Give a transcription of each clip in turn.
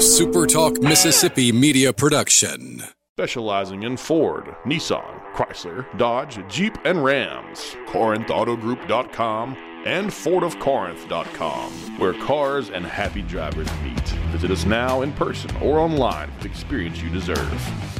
SuperTalk Mississippi media production. Specializing in Ford, Nissan, Chrysler, Dodge, Jeep, and Rams. CorinthAutoGroup.com and FordofCorinth.com, where cars and happy drivers meet. Visit us now in person or online with the experience you deserve.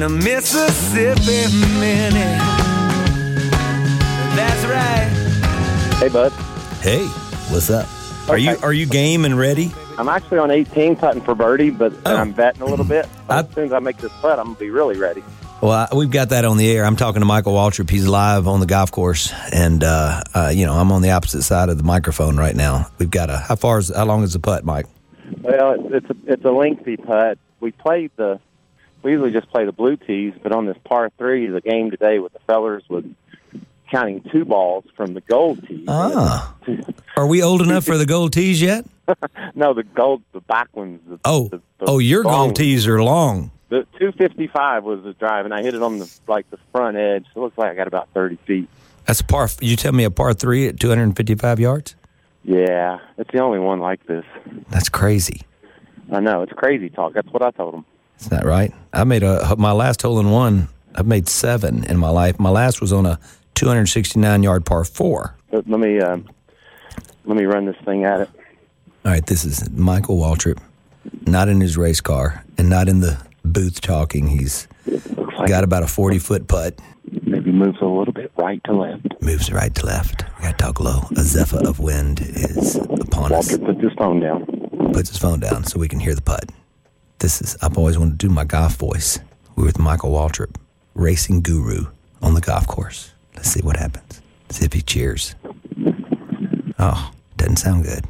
In a Mississippi minute. That's right. Hey, bud. Hey, what's up? Are you are you game and ready? I'm actually on 18 putting for birdie, but Oh. I'm betting a little bit. I- as soon as I make this putt, I'm gonna be really ready. Well, I, we've got that on the air. I'm talking to Michael Waltrip. He's live on the golf course, and uh, uh, you know I'm on the opposite side of the microphone right now. We've got a how far is how long is the putt, Mike? Well, it's it's a, it's a lengthy putt. We played the we usually just play the blue tees, but on this par three, the game today with the fellers was counting two balls from the gold tee. Ah, are we old enough for the gold tees yet? no, the gold, the back ones. The, Oh, the, the oh, your gold tees are long. The 255 was the drive, and I hit it on the like the front edge. So it looks like I got about 30 feet. That's a par. You tell me a par three at 255 yards? Yeah, it's the only one like this. That's crazy. I know it's crazy talk. That's what I told him. Is that right? I made a my last hole in one. I've made seven in my life. My last was on a 269 yard par four. Let me um, let me run this thing at it. All right, this is Michael Waltrip, not in his race car and not in the booth talking. He's like got about a 40 foot putt, maybe moves a little bit right to left. moves right to left. We got to talk low. A zephyr of wind is upon us. Walter puts his phone down. Puts his phone down so we can hear the putt. This is, I've always wanted to do my golf voice. We're with Michael Waltrip, racing guru on the golf course. Let's see what happens. See if he cheers. Oh, doesn't sound good.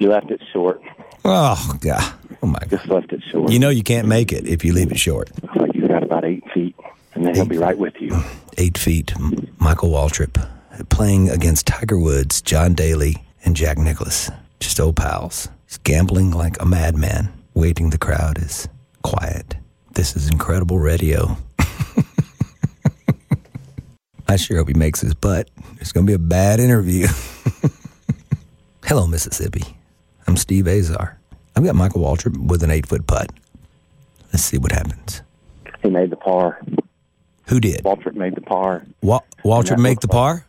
You left it short. Oh, God. Oh, my God. Just left it short. You know you can't make it if you leave it short. Looks like he's got about eight feet, and then he'll be right with you. Eight feet, Michael Waltrip, playing against Tiger Woods, John Daly, and Jack Nicklaus. Just old pals. He's gambling like a madman. Waiting the crowd is quiet. This is incredible radio. I sure hope he makes his butt. It's going to be a bad interview. Hello, Mississippi. I'm Steve Azar. I've got Michael Waltrip with an eight foot putt. Let's see what happens. He made the par. Who did? Walter made the par, Wa- Waltrip make the par?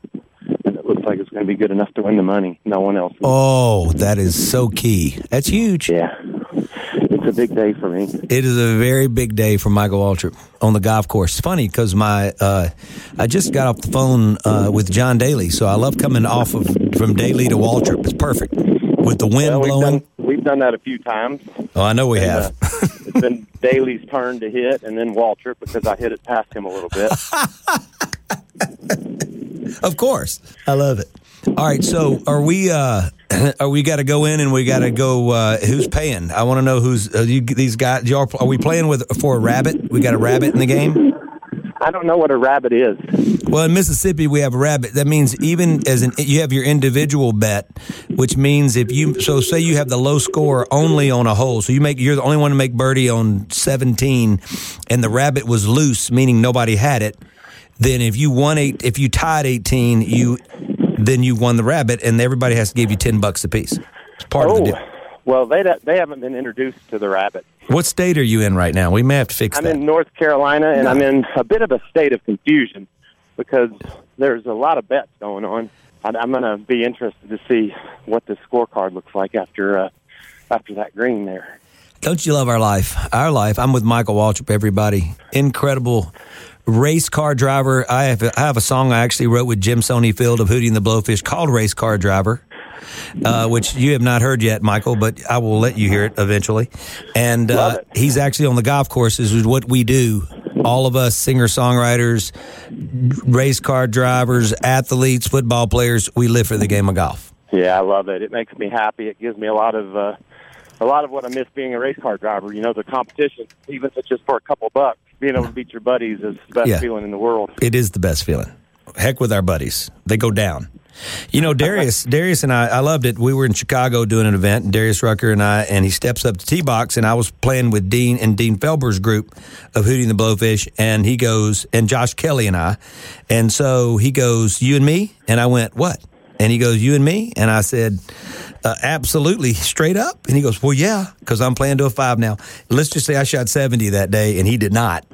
Looks like it's going to be good enough to win the money. No one else. Oh, that is so key. That's huge. Yeah, it's a big day for me. It is a very big day for Michael Waltrip on the golf course. It's funny because my uh, I just got off the phone uh, with John Daly, so I love coming off of from Daly to Waltrip. It's perfect with the wind Well, we've blowing. done we've done that a few times. oh, I know we And, have. uh, it's been Daly's turn to hit, and then Waltrip because I hit it past him a little bit. Of course, I love it. All right, so are we? uh Are we got to go in and we got to go? uh Who's paying? I want to know who's uh, you, these guys. Y'all, are we playing with for a rabbit? We got a rabbit in the game. I don't know what a rabbit is. Well, in Mississippi, we have a rabbit. That means even as an you have your individual bet, which means if you so say you have the low score only on a hole, so you make you're the only one to make birdie on 17, and the rabbit was loose, meaning nobody had it. Then if you won eight, if you tied 18, you then you won the rabbit, and everybody has to give you 10 bucks apiece. It's part of the Oh, deal. well, they they haven't been introduced to the rabbit. What state are you in right now? We may have to fix I'm that. in North Carolina, and I'm in a bit of a state of confusion because there's a lot of bets going on. I'm going to be interested to see what the scorecard looks like after uh, after that green there. Don't you love our life? Our life. I'm with Michael Waltrip, everybody. Incredible race car driver. I have, I have a song I actually wrote with Jim Sonefeld of Hootie and the Blowfish called Race Car Driver. Uh, which you have not heard yet, Michael, but I will let you hear it eventually. And uh, he's actually on the golf courses, is what we do. All of us singer songwriters, race car drivers, athletes, football players, we live for the game of golf. Yeah, I love it. It makes me happy. It gives me a lot of uh, a lot of what I miss being a race car driver. You know, the competition, even if it's just for a couple bucks, being able to beat your buddies is the best Yeah. feeling in the world. It is the best feeling. Heck with our buddies. They go down. You know, Darius, Darius and I, I loved it. We were in Chicago doing an event, and Darius Rucker and I, and he steps up to T box, and I was playing with Dean and Dean Felber's group of Hootie and the Blowfish, and he goes, and Josh Kelly and I, and so he goes, "You and me," and I went, "What?" And he goes, "You and me," and I said, uh, "Absolutely, straight up." And he goes, "Well, yeah, because I'm playing to a five now. Let's just say I shot seventy that day, and he did not."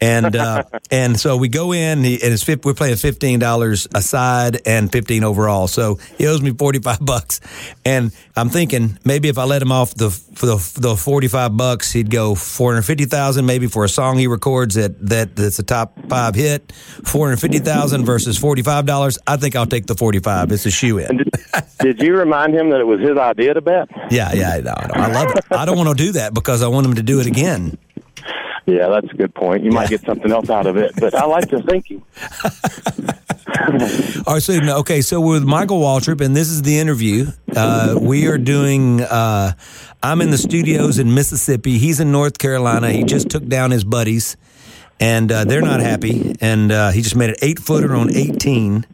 And uh, and so we go in, and, he, and it's 50, we're playing fifteen dollars a side and fifteen overall. So he owes me forty five bucks, and I'm thinking maybe if I let him off the for the, the forty five bucks, he'd go four hundred fifty thousand maybe for a song he records that that that's a top five hit. Four hundred fifty thousand versus forty five dollars. I think I'll take the forty five. It's a shoe in. Did, did you remind him that it was his idea to bet? Yeah, yeah, I, I. I love it. I don't want to do that because I want him to do it again. Yeah, that's a good point. You might get something else out of it, but I like your thinking. All right, so okay, so we're with Michael Waltrip, and this is the interview. Uh, we are doing. Uh, I'm in the studios in Mississippi. He's in North Carolina. He just took down his buddies, and uh, they're not happy. And uh, he just made an eight footer on 18.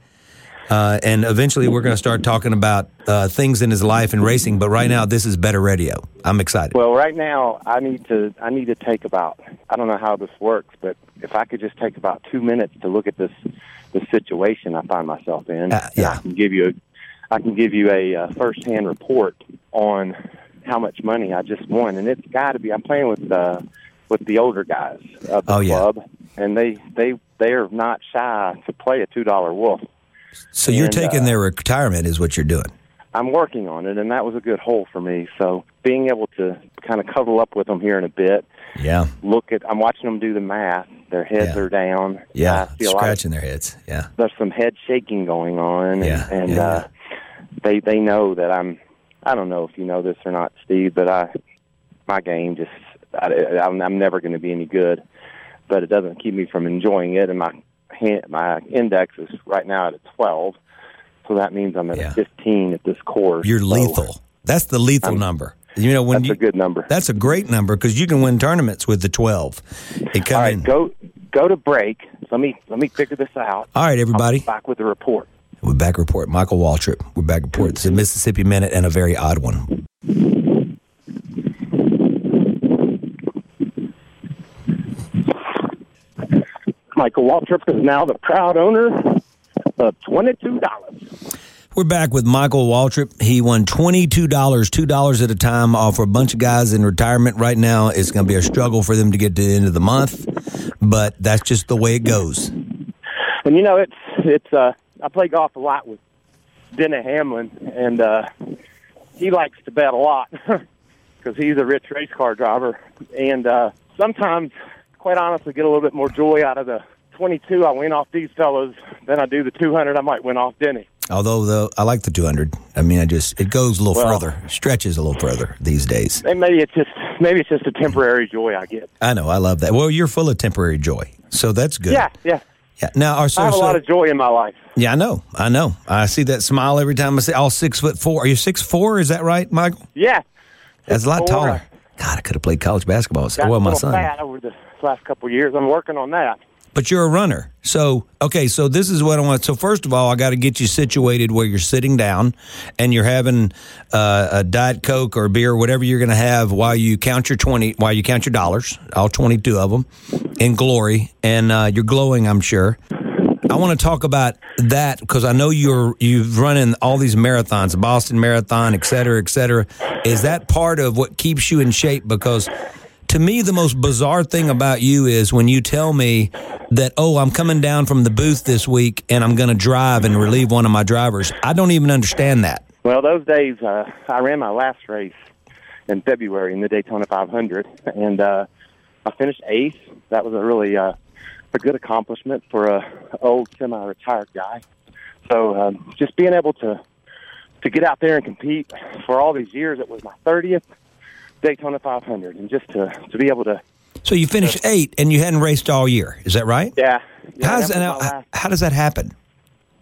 Uh, and eventually, we're going to start talking about uh, things in his life and racing. But right now, this is better radio. I'm excited. Well, right now I need to I need to take about I don't know how this works, but if I could just take about two minutes to look at this the situation I find myself in, Uh, yeah. I can give you a, I can give you a uh, first hand report on how much money I just won, and it's got to be I'm playing with uh, with the older guys of the Oh, yeah. club, and they they they are not shy to play a two dollar wolf. So you're and, taking uh, their retirement, is what you're doing. I'm working on it, and that was a good hole for me. So being able to kind of cuddle up with them here in a bit, Yeah, look at I'm watching them do the math. Their heads Yeah. are down. yeah, I see a lot scratching their heads. Yeah, there's some head shaking going on, and, Yeah, and yeah, uh, they they know that I'm. I don't know if you know this or not, Steve, but I my game just I, I'm, I'm never going to be any good, but it doesn't keep me from enjoying it. And my hand, my index is right now at a 12, so that means I'm at Yeah. a 15 at this course. you're So lethal. That's the lethal number. You know when That's you a good number. That's a great number because you can win tournaments with the twelve. It All right, in. go go to break. Let me let me figure this out. All right, everybody. Back with the report. We're back report. Michael Waltrip. We're back report. It's a mm-hmm. Mississippi minute and a very odd one. Michael Waltrip is now the proud owner of twenty-two dollars. We're back with Michael Waltrip. He won twenty two dollars, two dollars at a time, off for a bunch of guys in retirement. Right now, it's going to be a struggle for them to get to the end of the month, but that's just the way it goes. And you know, it's it's. uh I play golf a lot with Denny Hamlin, and uh he likes to bet a lot because he's a rich race car driver. And uh sometimes, quite honestly, get a little bit more joy out of the twenty-two I win off these fellows than I do the two hundred I might win off Denny. Although though I like the two hundred. I mean, I just it goes a little Well- further, stretches a little further these days. And maybe it's just maybe it's just a temporary joy I get. I know. I love that. Well, you're full of temporary joy, so that's good. Yeah, yeah. Yeah. Now, our so, I have a so- lot of joy in my life. yeah, I know. I know. I see that smile every time I say all six foot four. Are you six four? Is that right, Michael? Yeah. That's a lot Four. taller. Uh, God, I could have played college basketball. So, Got well, my son. fat over the last couple of years. I'm working on that. But you're a runner. So, okay, so this is what I want. So, first of all, I got to get you situated where you're sitting down and you're having uh, a Diet Coke or beer, whatever you're going to have while you count your 20, while you count your dollars, all 22 of them in glory. And uh, you're glowing, I'm sure. I want to talk about that because I know you're you've run in all these marathons, Boston Marathon, et cetera, et cetera. Is that part of what keeps you in shape? Because to me, the most bizarre thing about you is when you tell me that, oh, I'm coming down from the booth this week and I'm going to drive and relieve one of my drivers. I don't even understand that. Well, those days, uh, I ran my last race in February in the Daytona 500, and uh, I finished eighth. That was a really uh, a good accomplishment for a old semi-retired guy. So um, just being able to to get out there and compete for all these years, it was my 30th Daytona 500, and just to to be able to So you finished eight, and you hadn't raced all year. Is that right? yeah. yeah How's that was now, how does that happen?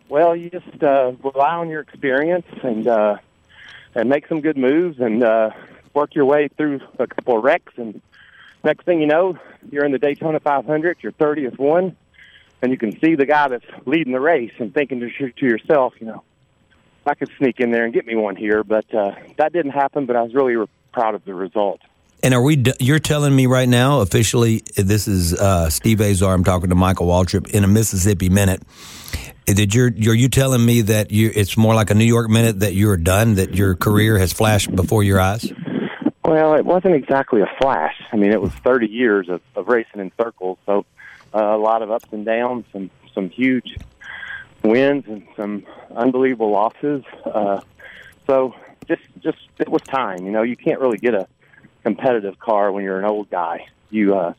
Well, you just uh, rely on your experience and uh, and make some good moves and uh, work your way through a couple of wrecks. And next thing you know, you're in the Daytona 500, your 30th one, and you can see the guy that's leading the race and thinking to, to yourself, you know, I could sneak in there and get me one here. But uh, that didn't happen. But I was really re- proud of the result. And are we? You're telling me right now, officially, this is uh, Steve Azar. I'm talking to Michael Waltrip in a Mississippi minute. Did you? Are you telling me that you? It's more like a New York minute that you're done. That your career has flashed before your eyes. Well, it wasn't exactly a flash. I mean, it was 30 years of, of racing in circles, so uh, a lot of ups and downs, some some huge wins and some unbelievable losses. Uh, so just just it was time. You know, you can't really get a competitive car when you're an old guy. You uh,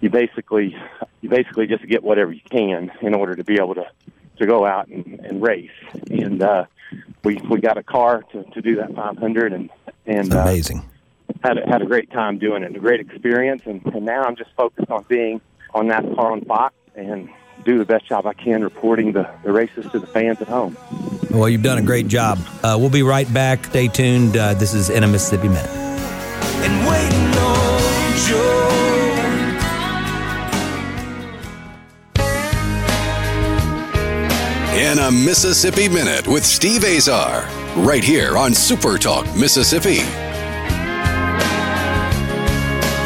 you basically you basically just get whatever you can in order to be able to to go out and, and race. And uh, we we got a car to, to do that 500 and and uh, Amazing. Had a, had a great time doing it, a great experience, and, and now I'm just focused on being on NASCAR on Fox and do the best job I can reporting the, the races to the fans at home. Well, you've done a great job. Uh, we'll be right back. Stay tuned. Uh, this is in a Mississippi minute. and waiting on Joe. In a Mississippi Minute with Steve Azar, right here on Super Talk Mississippi.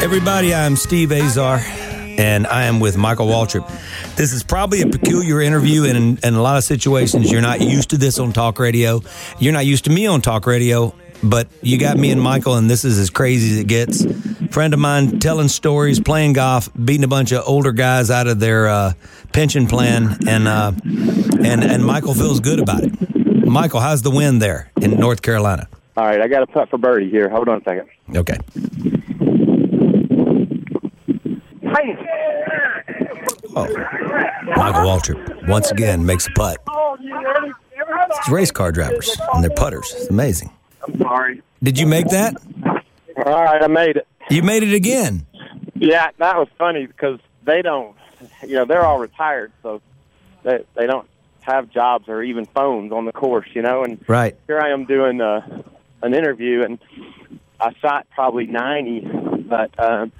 Everybody, I'm Steve Azar, and I am with Michael Waltrip. This is probably a peculiar interview, and in, in a lot of situations, you're not used to this on talk radio. You're not used to me on talk radio, but you got me and Michael, and this is as crazy as it gets. Friend of mine telling stories, playing golf, beating a bunch of older guys out of their uh, pension plan, and uh, and and Michael feels good about it. Michael, how's the wind there in North Carolina? All right, I got a putt for birdie here. Hold on a second. Okay. Oh, Michael Waltrip once again makes a putt. It's race car drivers and their putters. It's amazing. I'm sorry. Did you make that? All right, I made it. You made it again. Yeah, that was funny because they don't, you know, they're all retired, so they they don't have jobs or even phones on the course, you know. And Right. here I am doing uh, an interview, and I shot probably 90, but um,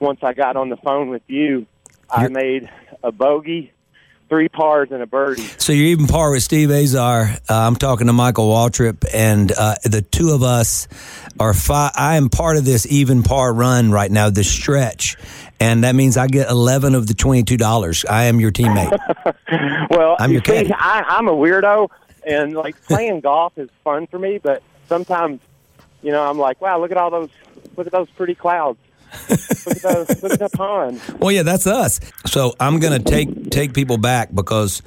once I got on the phone with you, I made a bogey, three pars, and a birdie. So you're even par with Steve Azar. Uh, I'm talking to Michael Waltrip, and uh, the two of us are. Fi- I am part of this even par run right now, this stretch, and that means I get 11 of the 22 dollars. I am your teammate. Well, I'm you your caddy. see, I, I'm a weirdo, and like playing golf is fun for me. But sometimes, you know, I'm like, wow, look at all those, look at those pretty clouds. Look at those, look at that pond. Well, yeah, that's us. So I'm going to take take people back because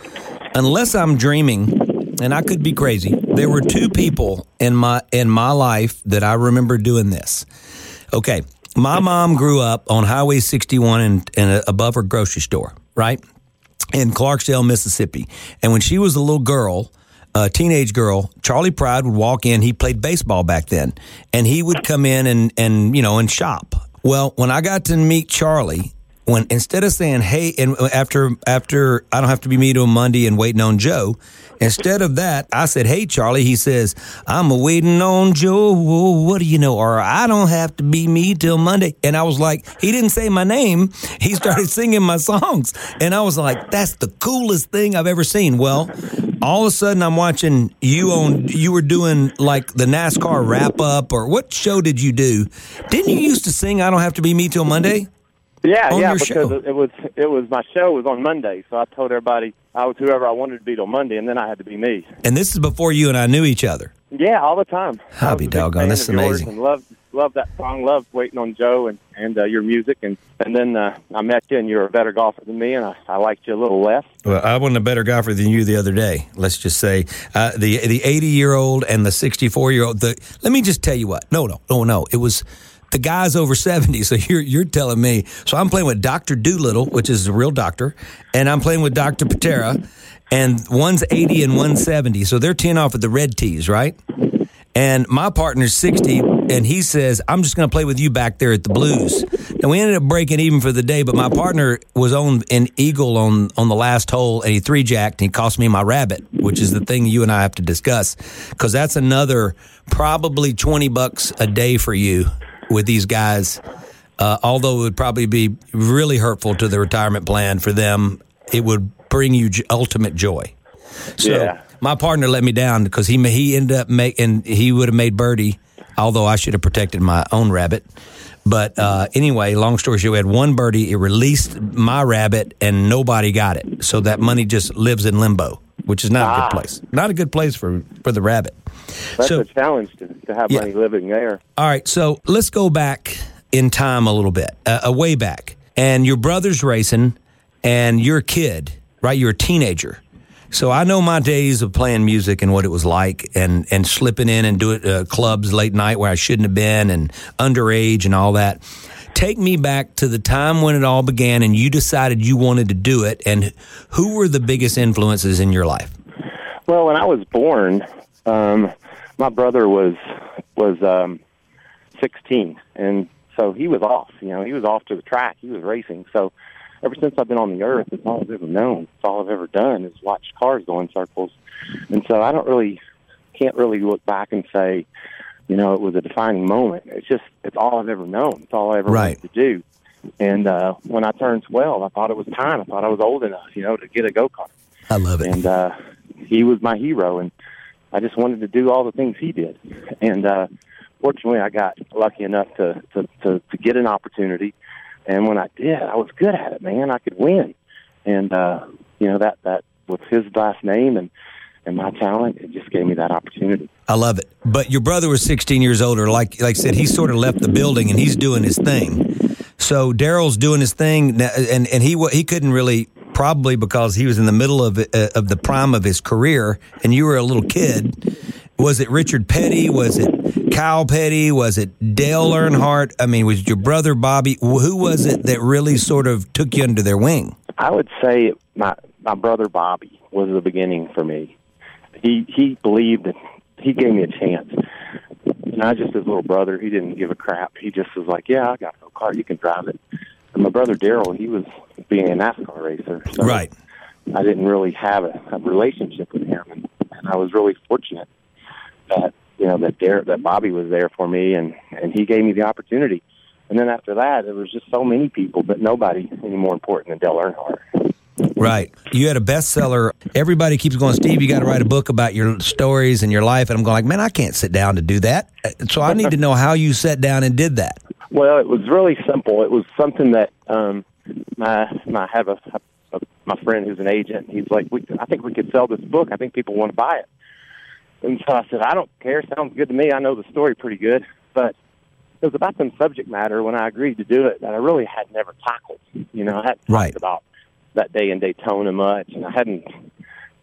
unless I'm dreaming, and I could be crazy, there were two people in my in my life that I remember doing this. Okay, my mom grew up on Highway 61 and, and above her grocery store, right in Clarksdale, Mississippi. And when she was a little girl, a teenage girl, Charley Pride would walk in. He played baseball back then, and he would come in and and you know and shop. Well, when I got to meet Charley, when instead of saying hey, and after after I don't have to be me to Monday and waiting on Joe, instead of that, I said hey Charley. He says I'm a waiting on Joe. What do you know? Or I don't have to be me till Monday. And I was like, he didn't say my name. He started singing my songs, and I was like, that's the coolest thing I've ever seen. Well, all of a sudden I'm watching you on. You were doing like the NASCAR wrap up, or what show did you do? Didn't you used to sing "I Don't Have to Be Me Till Monday"? Yeah, On yeah, because show. it was it was my show was on Monday, so I told everybody I was whoever I wanted to be till Monday, and then I had to be me. And this is before you and I knew each other. Yeah, all the time. I'll be doggone, this is amazing. And loved love that song. Love waiting on Joe and and uh, your music. And and then uh, I met you, and you're a better golfer than me, and I, I liked you a little less. Well, I wasn't a better golfer than you the other day. Let's just say uh, the the 80 year old and the 64 year old. The let me just tell you what. No, no, no, no. It was the guy's over 70. So you're you're telling me. So I'm playing with Doctor Doolittle, which is a real doctor, and I'm playing with Doctor Patera, and one's 80 and one's 70. So they're 10 off at the red tees, right? And my partner's 60, and he says, I'm just going to play with you back there at the Blues. And we ended up breaking even for the day, but my partner was on an eagle on, on the last hole, and he three jacked, and he cost me my rabbit, which is the thing you and I have to discuss, because that's another probably 20 bucks a day for you with these guys. Uh, although it would probably be really hurtful to the retirement plan for them, it would bring you j- ultimate joy. So Yeah. my partner let me down because he he ended up making he would have made birdie, although I should have protected my own rabbit. But uh, anyway, long story short, we had one birdie. It released my rabbit, and nobody got it. So that money just lives in limbo, which is not a Ah. good place. Not a good place for for the rabbit. That's So- a challenge to, to have Yeah. money living there. All right, so let's go back in time a little bit, uh, a way back. And your brother's racing, and you're a kid, right? You're a teenager. So I know my days of playing music and what it was like, and and slipping in and doing uh, clubs late night where I shouldn't have been, and underage and all that. Take me back to the time when it all began, and you decided you wanted to do it. And who were the biggest influences in your life? Well, when I was born, um, my brother was was um, 16, and so he was off. You know, he was off to the track. He was racing. So ever since I've been on the earth, it's all I've ever known. It's all I've ever done is watch cars go in circles. And so I don't really can't really look back and say, you know, it was a defining moment. It's just it's all I've ever known. It's all I ever Right. wanted to do. And uh, when I turned 12, I thought it was time. I thought I was old enough, you know, to get a go kart I love it. and uh, he was my hero, and I just wanted to do all the things he did. And uh, fortunately, I got lucky enough to, to to to get an opportunity, and when I did, I was good at it, man. I could win, and uh, you know that that was his last name and and my talent, it just gave me that opportunity. I love it. But your brother was 16 years older. Like like I said, he sort of left the building and he's doing his thing. So Darrell's doing his thing, and and he he couldn't really probably because he was in the middle of uh, of the prime of his career, and you were a little kid. Was it Richard Petty? Was it Kyle Petty? Was it Dale Earnhardt? I mean, was your brother Bobby? Who was it that really sort of took you under their wing? I would say my my brother Bobby was the beginning for me. He he believed that he gave me a chance. Not just his little brother. He didn't give a crap. He just was like, "Yeah, I got a car. You can drive it." And my brother Darrell, he was being a NASCAR racer, so Right. I didn't really have a, a relationship with him, and, and I was really fortunate that you know that Dar- that Bobby was there for me, and and he gave me the opportunity. And then after that, there was just so many people, but nobody any more important than Dale Earnhardt. Right. You had a bestseller. Everybody keeps going, Steve, you got to write a book about your stories and your life. And I'm going like, man, I can't sit down to do that. So I need to know how you sat down and did that. Well, it was really simple. It was something that um, my my I have a, a my friend who's an agent. He's like, we, I think we could sell this book. I think people want to buy it. And so I said, I don't care. Sounds good to me. I know the story pretty good, but it was about some subject matter when I agreed to do it that I really had never tackled. You know, I hadn't talked Right. about that day in Daytona much, and I hadn't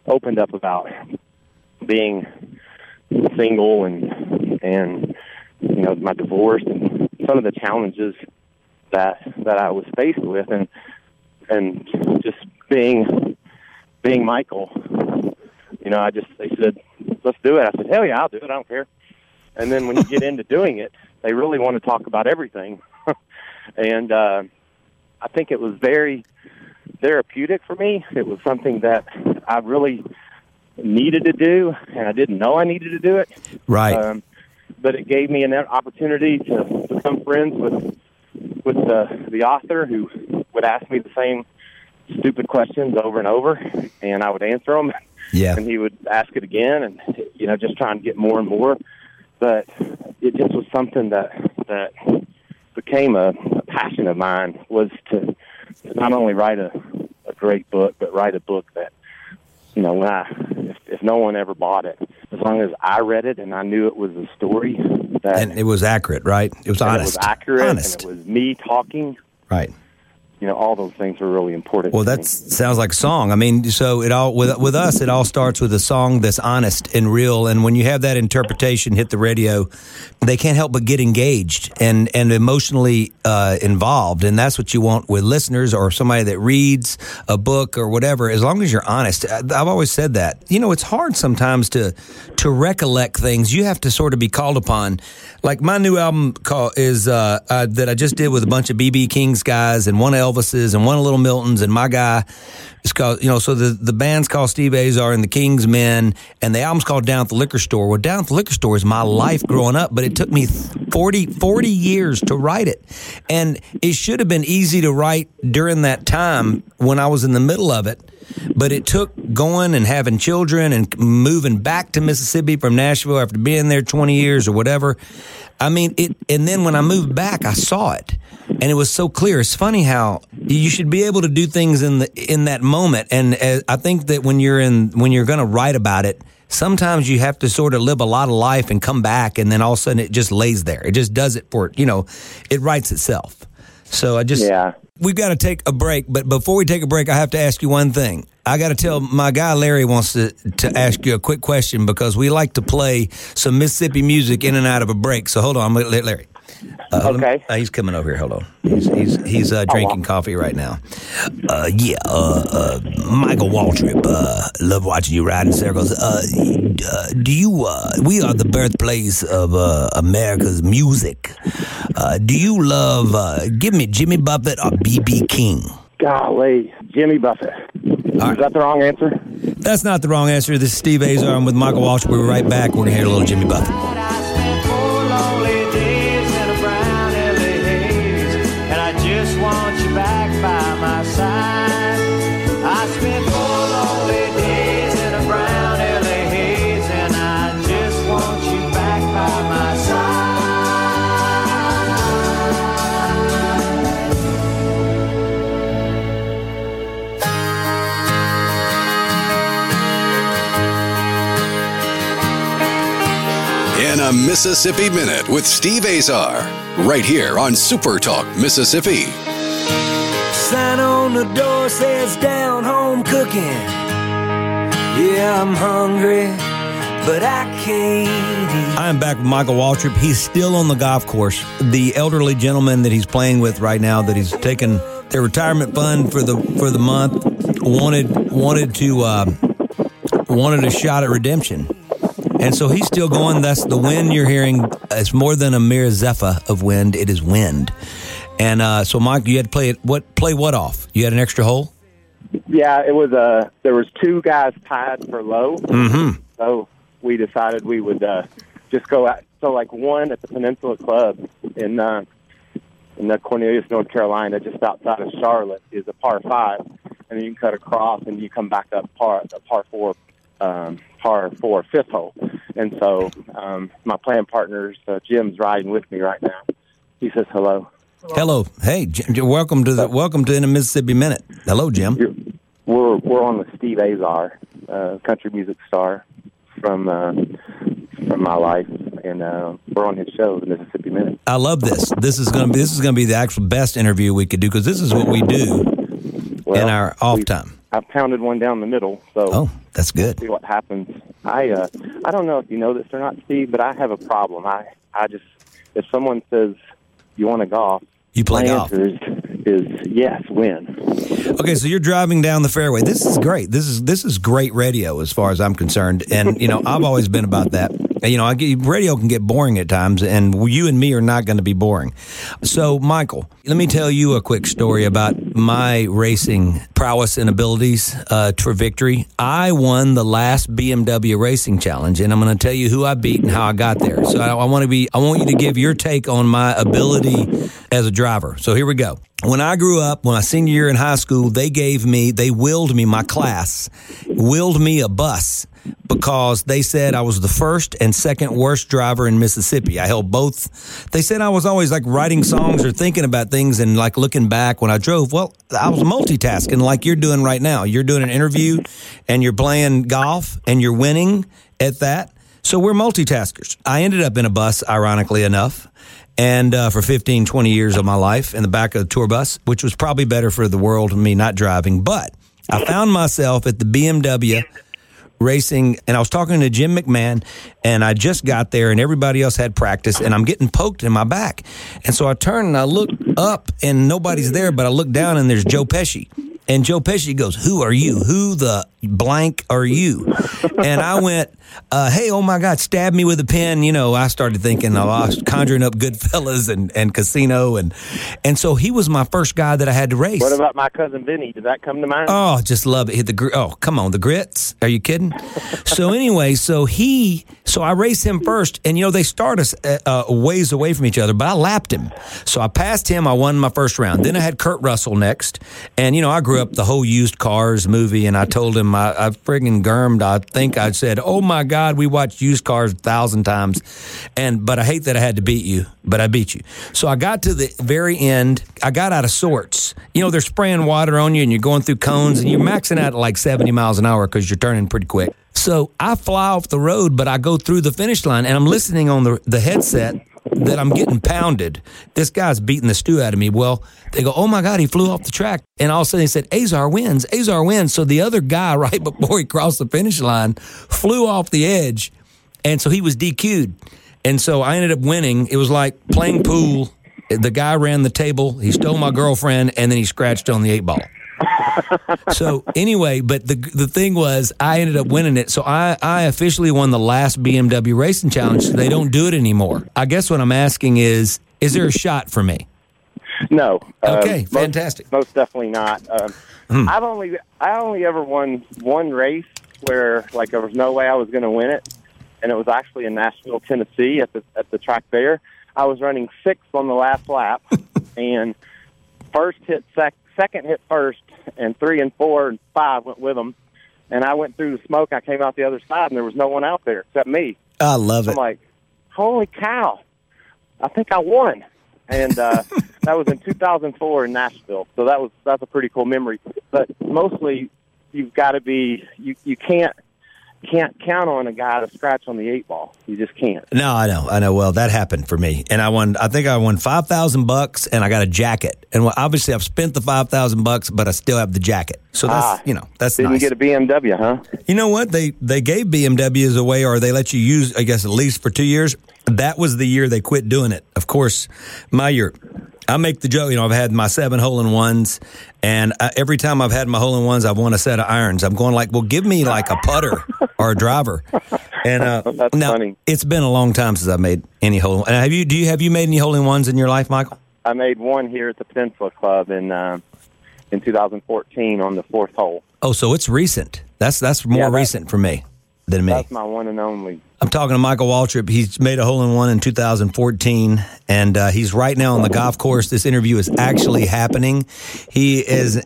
opened up about being single and and you know my divorce and some of the challenges that that I was faced with and and just being being Michael. You know I just they said let's do it. I said hell yeah I'll do it. I don't care. And then when you get into doing it they really want to talk about everything. And uh I think it was very therapeutic for me it was something that I really needed to do and I didn't know I needed to do it Right. um, but it gave me an opportunity to become friends with with the the author who would ask me the same stupid questions over and over, and I would answer them, yeah. and he would ask it again, and you know, just trying to get more and more. But it just was something that that became a, a passion of mine was to, to not only write a, a great book, but write a book that you know when I if, if no one ever bought it, as long as I read it and I knew it was a story That and it was accurate, right? It was honest. It was accurate, Honest, and it was me talking. right? You know, all those things are really important. Well, that sounds like a song. I mean, so it all with with us, it all starts with a song that's honest and real. And when you have that interpretation hit the radio, they can't help but get engaged and and emotionally uh, involved. And that's what you want with listeners or somebody that reads a book or whatever. As long as you're honest, I've always said that. You know, it's hard sometimes to to recollect things. You have to sort of be called upon. Like my new album call is uh, uh, that I just did with a bunch of BB King's guys and one of And one of Little Milton's and my guy. It's called you know so the the band's called Steve Azar and the King's Men and the album's called Down at the Liquor Store. Well, Down at the Liquor Store is my life growing up, but it took me 40, 40 years to write it, and it should have been easy to write during that time when I was in the middle of it. But it took going and having children and moving back to Mississippi from Nashville after being there 20 years or whatever. I mean, it, and then when I moved back, I saw it and it was so clear. It's funny how you should be able to do things in the, in that moment. And uh, I think that when you're in, when you're going to write about it, sometimes you have to sort of live a lot of life and come back and then all of a sudden it just lays there. It just does it for, you know, it writes itself. So I just, Yeah. We've got to take a break, but before we take a break, I have to ask you one thing. I got to tell my guy Larry wants to to ask you a quick question because we like to play some Mississippi music in and out of a break. So hold on, I'm let- Larry. Uh, Okay. uh, he's coming over here. Hold on. He's he's, he's uh, drinking coffee right now. Uh, yeah. Uh, uh, Michael Waltrip. Uh, love watching you ride in circles. Uh, uh, do you? Uh, we are the birthplace of uh, America's music. Uh, do you love? Uh, give me Jimmy Buffett or BB King. Golly, Jimmy Buffett. Is that the wrong answer? That's not the wrong answer. This is Steve Azar. I'm with Michael Walsh. We'll be right back. We're going to hear a little Jimmy Buffett. Mississippi Minute with Steve Azar, right here on Super Talk, Mississippi. Sign on the door says down home cooking. Yeah, I'm hungry, but I can't eat. I am back with Michael Waltrip. He's still on the golf course. The elderly gentleman that he's playing with right now, that he's taken their retirement fund for the for the month, wanted wanted to uh, wanted a shot at redemption, and so he's still going. That's the wind you're hearing. It's more than a mere zephyr of wind. It is wind. And uh, so, Mike, you had to play it. What play what off? You had an extra hole. Yeah, it was. Uh, there was two guys tied for low. Mm-hmm. So we decided we would uh, just go out. So like one at the Peninsula Club in uh, in uh, Cornelius, North Carolina, just outside of Charlotte, is a par five, and then you can cut across and you come back up par a par four, um, par four fifth hole. And so um, my playing partners, uh, Jim's riding with me right now. He says hello. Hello, hey, Jim, welcome to the welcome to in a Mississippi Minute. Hello, Jim. You're, we're we're on with Steve Azar, uh, country music star from uh, from my life, and uh, we're on his show, the Mississippi Minute. I love this. This is going to be this is going to be the actual best interview we could do because this is what we do Well, in our off time. I pounded one down the middle, so Oh, that's good. see what happens. I uh, I don't know if you know this or not, Steve, but I have a problem. I I just if someone says you want to golf, You play golf. answer is, is yes, win. Okay, so you're driving down the fairway. This is great. This is this is great radio as far as I'm concerned. And you know, I've always been about that. You know, I get, radio can get boring at times, and you and me are not going to be boring. So, Michael, let me tell you a quick story about my racing prowess and abilities uh, to victory. I won the last BMW Racing Challenge, and I'm going to tell you who I beat and how I got there. So, I, I want to be, I want you to give your take on my ability as a driver. So, here we go. When I grew up, when I senior year in high school, they gave me, they willed me, my class, willed me a bus because they said I was the first and second worst driver in Mississippi. I held both. They said I was always like writing songs or thinking about things and like looking back when I drove. Well, I was multitasking like you're doing right now. You're doing an interview and you're playing golf and you're winning at that. So we're multitaskers. I ended up in a bus, ironically enough, and uh, for 15, 20 years of my life in the back of the tour bus, which was probably better for the world and me not driving. But I found myself at the BMW racing and I was talking to Jim McMahon and I just got there and everybody else had practice and I'm getting poked in my back. And so I turn and I look up and nobody's there, but I look down and there's Joe Pesci. And Joe Pesci goes, Who are you? Who the blank are you? And I went, uh, Hey, oh my God, stab me with a pen. You know, I started thinking, I was conjuring up Goodfellas and, and Casino. And, and so he was my first guy that I had to race. What about my cousin Vinny? Did that come to mind? Oh, just love it. Hit the gr- oh, come on, the grits. Are you kidding? so anyway, so he, so I raced him first, and you know they start us uh, uh, ways away from each other, but I lapped him. So I passed him. I won my first round. Then I had Kurt Russell next, and you know I grew up the whole used cars movie, and I told him I, I friggin' germed. I think I said, "Oh my God, we watched used cars a thousand times," and but I hate that I had to beat you, but I beat you. So I got to the very end. I got out of sorts. You know they're spraying water on you, and you're going through cones, and you're maxing out at like 70 miles an hour because you're turning pretty quick. So I fly off the road, but I go through the finish line and I'm listening on the, the headset that I'm getting pounded. This guy's beating the stew out of me. Well, they go, oh my God, he flew off the track. And all of a sudden they said, Azar wins, Azar wins. So the other guy, right before he crossed the finish line, flew off the edge. And so he was DQ'd. And so I ended up winning. It was like playing pool. The guy ran the table, he stole my girlfriend, and then he scratched on the eight ball so anyway, but the the thing was, I ended up winning it. So I I officially won the last BMW Racing Challenge. They don't do it anymore. I guess what I'm asking is, is there a shot for me? No. Okay, Um, fantastic. Most, most definitely not. Um, Hmm. I've only I only ever won one race where like there was no way I was going to win it, and it was actually in Nashville, Tennessee, at the at the track there. I was running sixth on the last lap, and first hit sec, second hit first, and three and four and five went with them. And I went through the smoke. I came out the other side, and there was no one out there except me. I love it. I'm like, holy cow! I think I won, and uh, that was in 2004 in Nashville. So that was that's a pretty cool memory. But mostly, you've got to be you you can't can't count on a guy to scratch on the eight ball. You just can't. No, I know, I know. Well, that happened for me, and I won. I think I won five thousand bucks, and I got a jacket. And well, obviously, I've spent the five thousand bucks, but I still have the jacket. So that's Ah, you know that's Didn't nice. you get a BMW, huh? You know what? They they gave BMWs away, or they let you use, I guess, at least for two years. That was the year they quit doing it. Of course, my year. I make the joke. You know, I've had my seven hole in ones, and I, every time I've had my hole in ones, I've won a set of irons. I'm going like, well, give me like a putter or a driver. And uh, That's now funny. it's been a long time since I've made any hole. And have you? Do you have you made any hole in ones in your life, Michael? I made one here at the Peninsula Club in uh, in 2014 on the fourth hole. Oh, so it's recent. That's that's more Yeah, that- recent for me than me. That's my one and only. I'm talking to Michael Waltrip. He's made a hole in one in 2014, and uh, he's right now on the golf course. This interview is actually happening. He is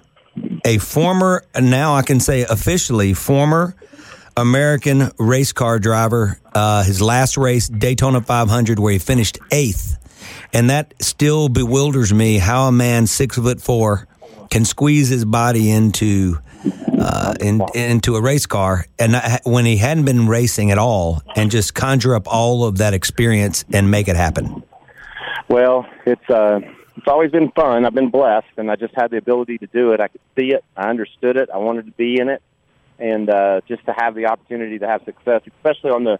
a former, now I can say officially, former American race car driver. Uh, his last race, Daytona 500, where he finished eighth. And that still bewilders me how a man six foot four can squeeze his body into uh, in, into a race car, and when he hadn't been racing at all, and just conjure up all of that experience and make it happen. Well, it's uh, it's always been fun. I've been blessed, and I just had the ability to do it. I could see it, I understood it, I wanted to be in it, and uh, just to have the opportunity to have success, especially on the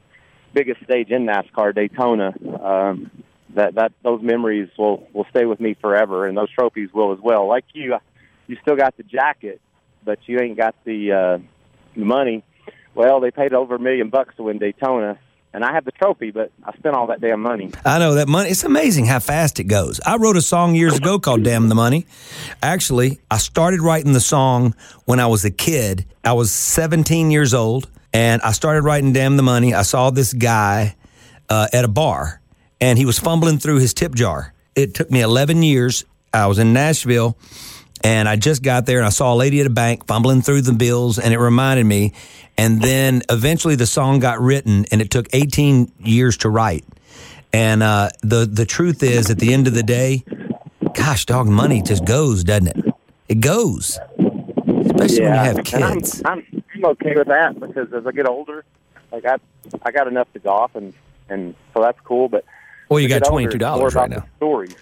biggest stage in NASCAR, Daytona. Um, that that those memories will will stay with me forever, and those trophies will as well. Like you, you still got the jacket, but you ain't got the uh, money. Well, they paid over a million bucks to win Daytona, and I have the trophy, but I spent all that damn money. I know that money. It's amazing how fast it goes. I wrote a song years ago called "Damn the Money." Actually, I started writing the song when I was a kid. I was 17 years old, and I started writing "Damn the Money." I saw this guy uh, at a bar, and he was fumbling through his tip jar. It took me 11 years. I was in Nashville, and I just got there, and I saw a lady at a bank fumbling through the bills, and it reminded me. And then eventually, the song got written, and it took 18 years to write. And uh, the the truth is, at the end of the day, gosh, dog, money just goes, doesn't it? It goes, especially when you have and I'm, kids. I'm I'm okay with that because as I get older, like I I got enough to golf, and and so that's cool. But Well, you got twenty two dollars right now. Stories.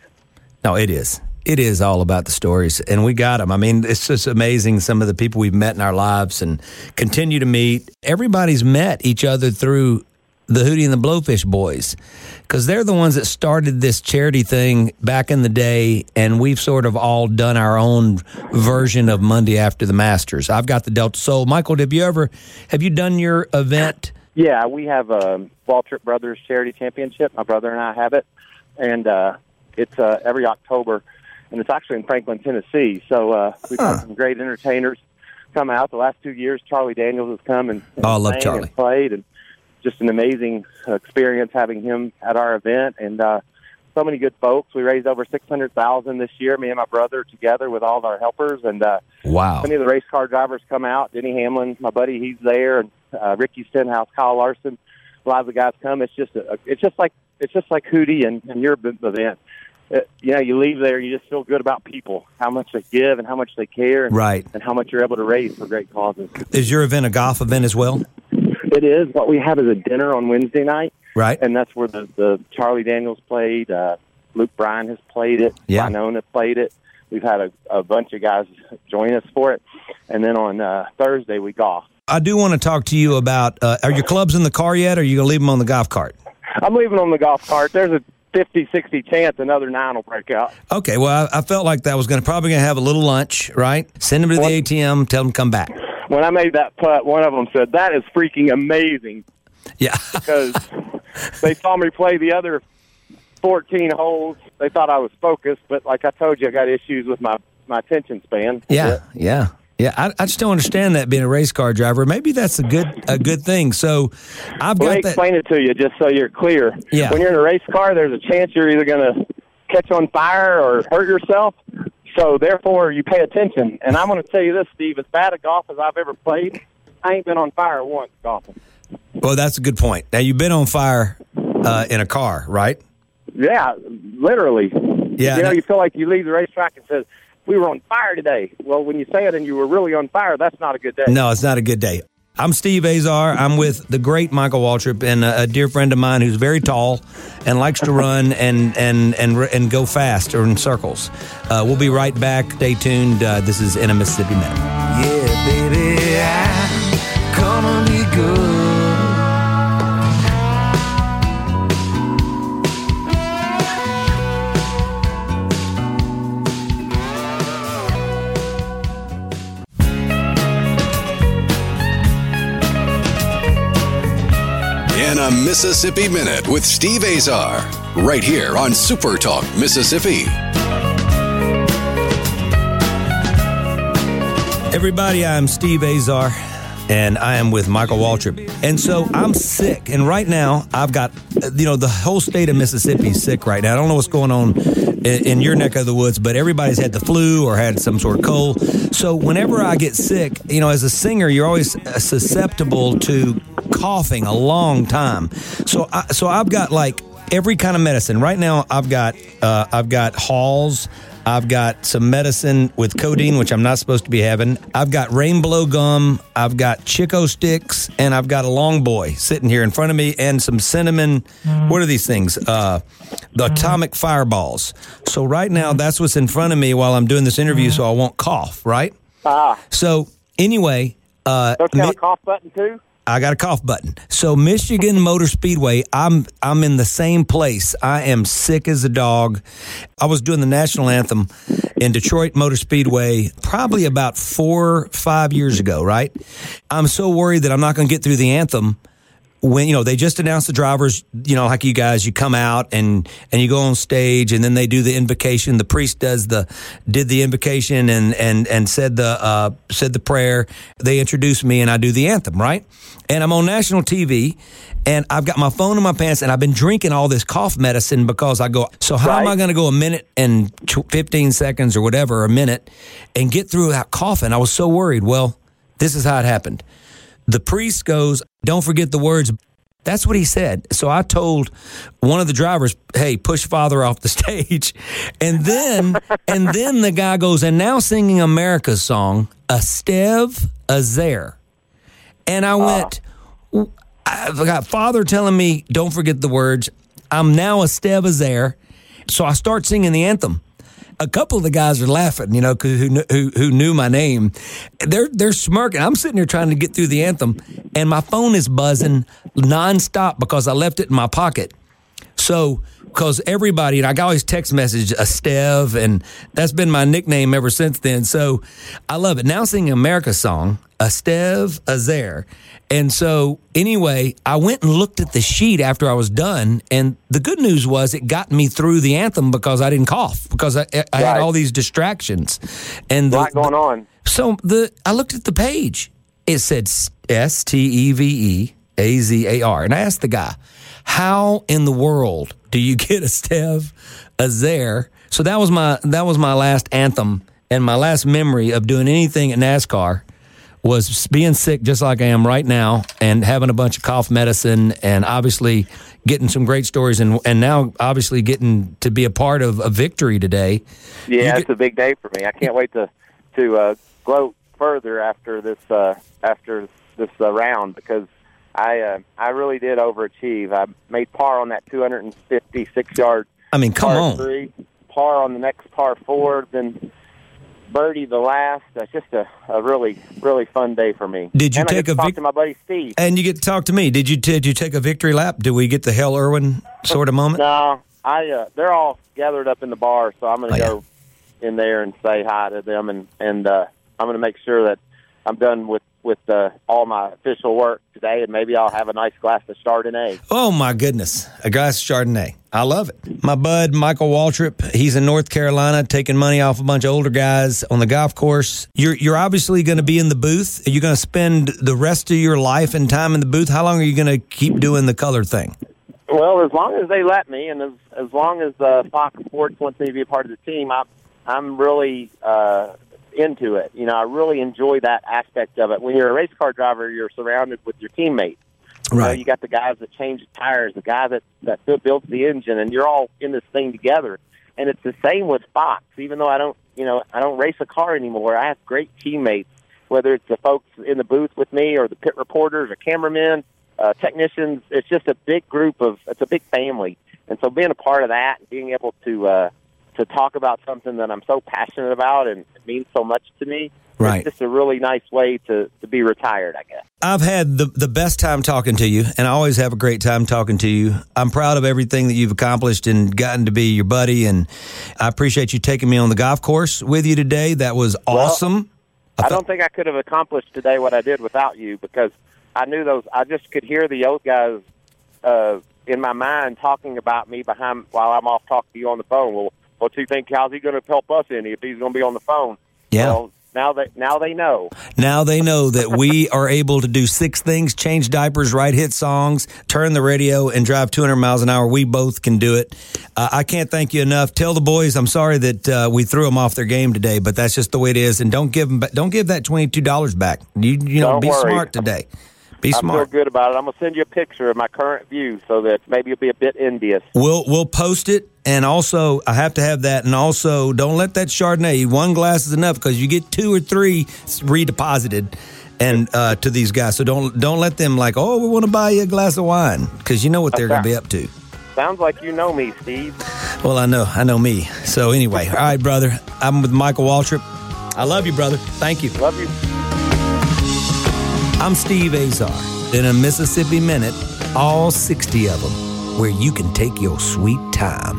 No, it is. It is all about the stories, and we got them. I mean, it's just amazing some of the people we've met in our lives and continue to meet. Everybody's met each other through the Hootie and the Blowfish Boys because they're the ones that started this charity thing back in the day, and we've sort of all done our own version of Monday after the Masters. I've got the Delta Soul. Michael, have you ever have you done your event? Yeah, we have a Waltrip Brothers Charity Championship. My brother and I have it, and uh, it's uh, every October, and it's actually in Franklin, Tennessee. So uh, we've Huh. had some great entertainers come out. The last two years, Charlie Daniels has come and, and Oh, I love Charlie. and played, and just an amazing uh, experience having him at our event. And uh, so many good folks. We raised over six hundred thousand this year. Me and my brother together with all of our helpers, and uh, Wow. many of the race car drivers come out. Denny Hamlin, my buddy, he's there, and uh, Ricky Stenhouse, Kyle Larson. A lot of the guys come. It's just a, it's just like it's just like Hootie and, and your event. Uh, you know, you leave there, you just feel good about people, how much they give and how much they care, and, Right. and how much you're able to raise for great causes. Is your event a golf event as well? It is. What we have is a dinner on Wednesday night, Right. and that's where the, the Charlie Daniels played. Uh, Luke Bryan has played it. Yeah. Wynonna played it. We've had a, a bunch of guys join us for it, and then on uh, Thursday we golf. I do want to talk to you about. Uh, are your clubs in the car yet? Or are you going to leave them on the golf cart? I'm leaving them on the golf cart. There's a 50, 60 chance another nine will break out. Okay. Well, I, I felt like that was going to probably going to have a little lunch, right? Send them to the What? ATM. Tell them to come back. When I made that putt, one of them said, "That is freaking amazing," Yeah. because they saw me play the other 14 holes. They thought I was focused, but like I told you, I got issues with my my attention span. yeah. Yeah. Yeah. I, I just don't understand that being a race car driver. Maybe that's a good a good thing. So, I've Let me got explain it to you just so you're clear. Yeah. When you're in a race car, there's a chance you're either going to catch on fire or hurt yourself. So therefore, you pay attention. And I'm going to tell you this, Steve. As bad at golf as I've ever played, I ain't been on fire once golfing. Well, that's a good point. Now you've been on fire uh, in a car, right? Yeah, literally. Yeah, You know, you feel like you leave the racetrack and says, "We were on fire today." Well, when you say it and you were really on fire, that's not a good day. No, it's not a good day. I'm Steve Azar. I'm with the great Michael Waltrip and a, a dear friend of mine who's very tall and likes to run and and and and go fast or in circles. Uh, we'll be right back. Stay tuned. Uh, this is in a Mississippi minute. Yeah, baby, I'm In a Mississippi Minute with Steve Azar, right here on Super Talk, Mississippi. Everybody, I'm Steve Azar, and I am with Michael Waltrip. And so I'm sick, and right now I've got, you know, the whole state of Mississippi is sick right now. I don't know what's going on in, your neck of the woods, but everybody's had the flu or had some sort of cold. So whenever I get sick, you know, as a singer, you're always susceptible to coughing a long time. So, I, so I've got like every kind of medicine. Right now, I've got uh, I've got Halls. I've got some medicine with codeine, which I'm not supposed to be having. I've got rainbow gum. I've got Chick-O-Sticks, and I've got a long boy sitting here in front of me, and some cinnamon. What are these things? Uh, the atomic fireballs. So right now, that's what's in front of me while I'm doing this interview, so I won't cough. Right. Ah, So anyway, uh, don't you have mi- a cough button too? I got a cough button. So Michigan Motor Speedway, I'm I'm in the same place. I am sick as a dog. I was doing the national anthem in Detroit Motor Speedway probably about four five years ago. Right. I'm so worried that I'm not going to get through the anthem when you know they just announced the drivers you know like you guys you come out and and you go on stage and then they do the invocation. The priest does the did the invocation and and and said the uh said the prayer. They introduce me and I do the anthem right? And I'm on national TV and I've got my phone in my pants and I've been drinking all this cough medicine because I go so how am I going to go a minute and tw- 15 seconds or whatever a minute and get through without coughing I was so worried. Well this is how it happened the priest goes, Don't forget the words. That's what he said. So I told one of the drivers, "Hey, push father off the stage." And then and then the guy goes, "And now singing America's song, Esteve Azer." And I went, "W- I've got father telling me, don't forget the words. I'm now a Steve there. So I start singing the anthem. A couple of the guys are laughing, you know, who, who who knew my name. They're they're smirking. I'm sitting here trying to get through the anthem, and my phone is buzzing nonstop because I left it in my pocket. So, because everybody, and I always text message a uh, Stev, and that's been my nickname ever since then. So, I love it. Now singing America song, a Stev, a Zer. And so, anyway, I went and looked at the sheet after I was done, and the good news was it got me through the anthem because I didn't cough because I, I had all these distractions. And A the, lot going on. so the I looked at the page. It said S T E V E A Z A R, and I asked the guy, "How in the world do you get a Stev, a Zer?" So that was my that was my last anthem and my last memory of doing anything at NASCAR was being sick just like I am right now and having a bunch of cough medicine and obviously getting some great stories and and now obviously getting to be a part of a victory today. Yeah, You it's a big day for me. I can't wait to to uh, gloat further after this uh, after this uh, round because I uh, I really did overachieve. I made par on that 256 yard I mean, come par on. three, par on the next par four, then birdie the last. That's just a, a really really fun day for me. Did you and take a talk vic- to my buddy Steve? And you get to talk to me. Did you did you take a victory lap? Did we get the Hale Irwin sort of moment? No, I uh, they're all gathered up in the bar, so I'm going Oh, to yeah. go in there and say hi to them, and and uh, I'm going to make sure that I'm done with with uh, all my official work today, and maybe I'll have a nice glass of Chardonnay. Oh my goodness, a glass of Chardonnay. I love it. My bud Michael Waltrip, he's in North Carolina taking money off a bunch of older guys on the golf course. You're you're obviously going to be in the booth. Are you going to spend the rest of your life and time in the booth? How long are you going to keep doing the color thing? Well, as long as they let me, and as as long as uh, Fox Sports wants me to be a part of the team, I'm I'm really uh, into it. You know, I really enjoy that aspect of it. When you're a race car driver, you're surrounded with your teammates. You, know, you got the guys that change the tires, the guy that that bu- builds the engine, and you're all in this thing together. And it's the same with Fox. Even though I don't, you know, I don't race a car anymore, I have great teammates. Whether it's the folks in the booth with me, or the pit reporters, or cameramen, uh, technicians, it's just a big group of. It's a big family, and so being a part of that, being able to uh, to talk about something that I'm so passionate about and it means so much to me. Right. It's just a really nice way to to be retired, I guess. I've had the, the best time talking to you, and I always have a great time talking to you. I'm proud of everything that you've accomplished and gotten to be your buddy, and I appreciate you taking me on the golf course with you today. That was awesome. I don't think I could have accomplished today what I did without you because I knew those. I just could hear the old guys uh, in my mind talking about me behind while I'm off talking to you on the phone. Well, what do you think? How's he going to help us any if he's going to be on the phone? Yeah. Well, now they now they know. Now they know that we are able to do six things change diapers, write hit songs, turn the radio, and drive 200 miles an hour. We both can do it. Uh, I can't thank you enough. Tell the boys I'm sorry that uh, we threw them off their game today, but that's just the way it is. And don't give them, don't give that $22 back. You, you know, Don't be worry. smart today. Be smart. I feel good about it. I'm going to send you a picture of my current view so that maybe you'll be a bit envious. We'll we'll post it, and also I have to have that, and also don't let that Chardonnay. One glass is enough because you get two or three redeposited, and uh, to these guys. So don't don't let them like, oh, we want to buy you a glass of wine because you know what they're going to be up to. Sounds like you know me, Steve. Well, I know I know me. So anyway, all right, brother. I'm with Michael Waltrip. I love you, brother. Thank you. Love you. I'm Steve Azar. In a Mississippi Minute, all 60 of them, where you can take your sweet time.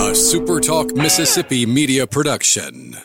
A SuperTalk Mississippi media production.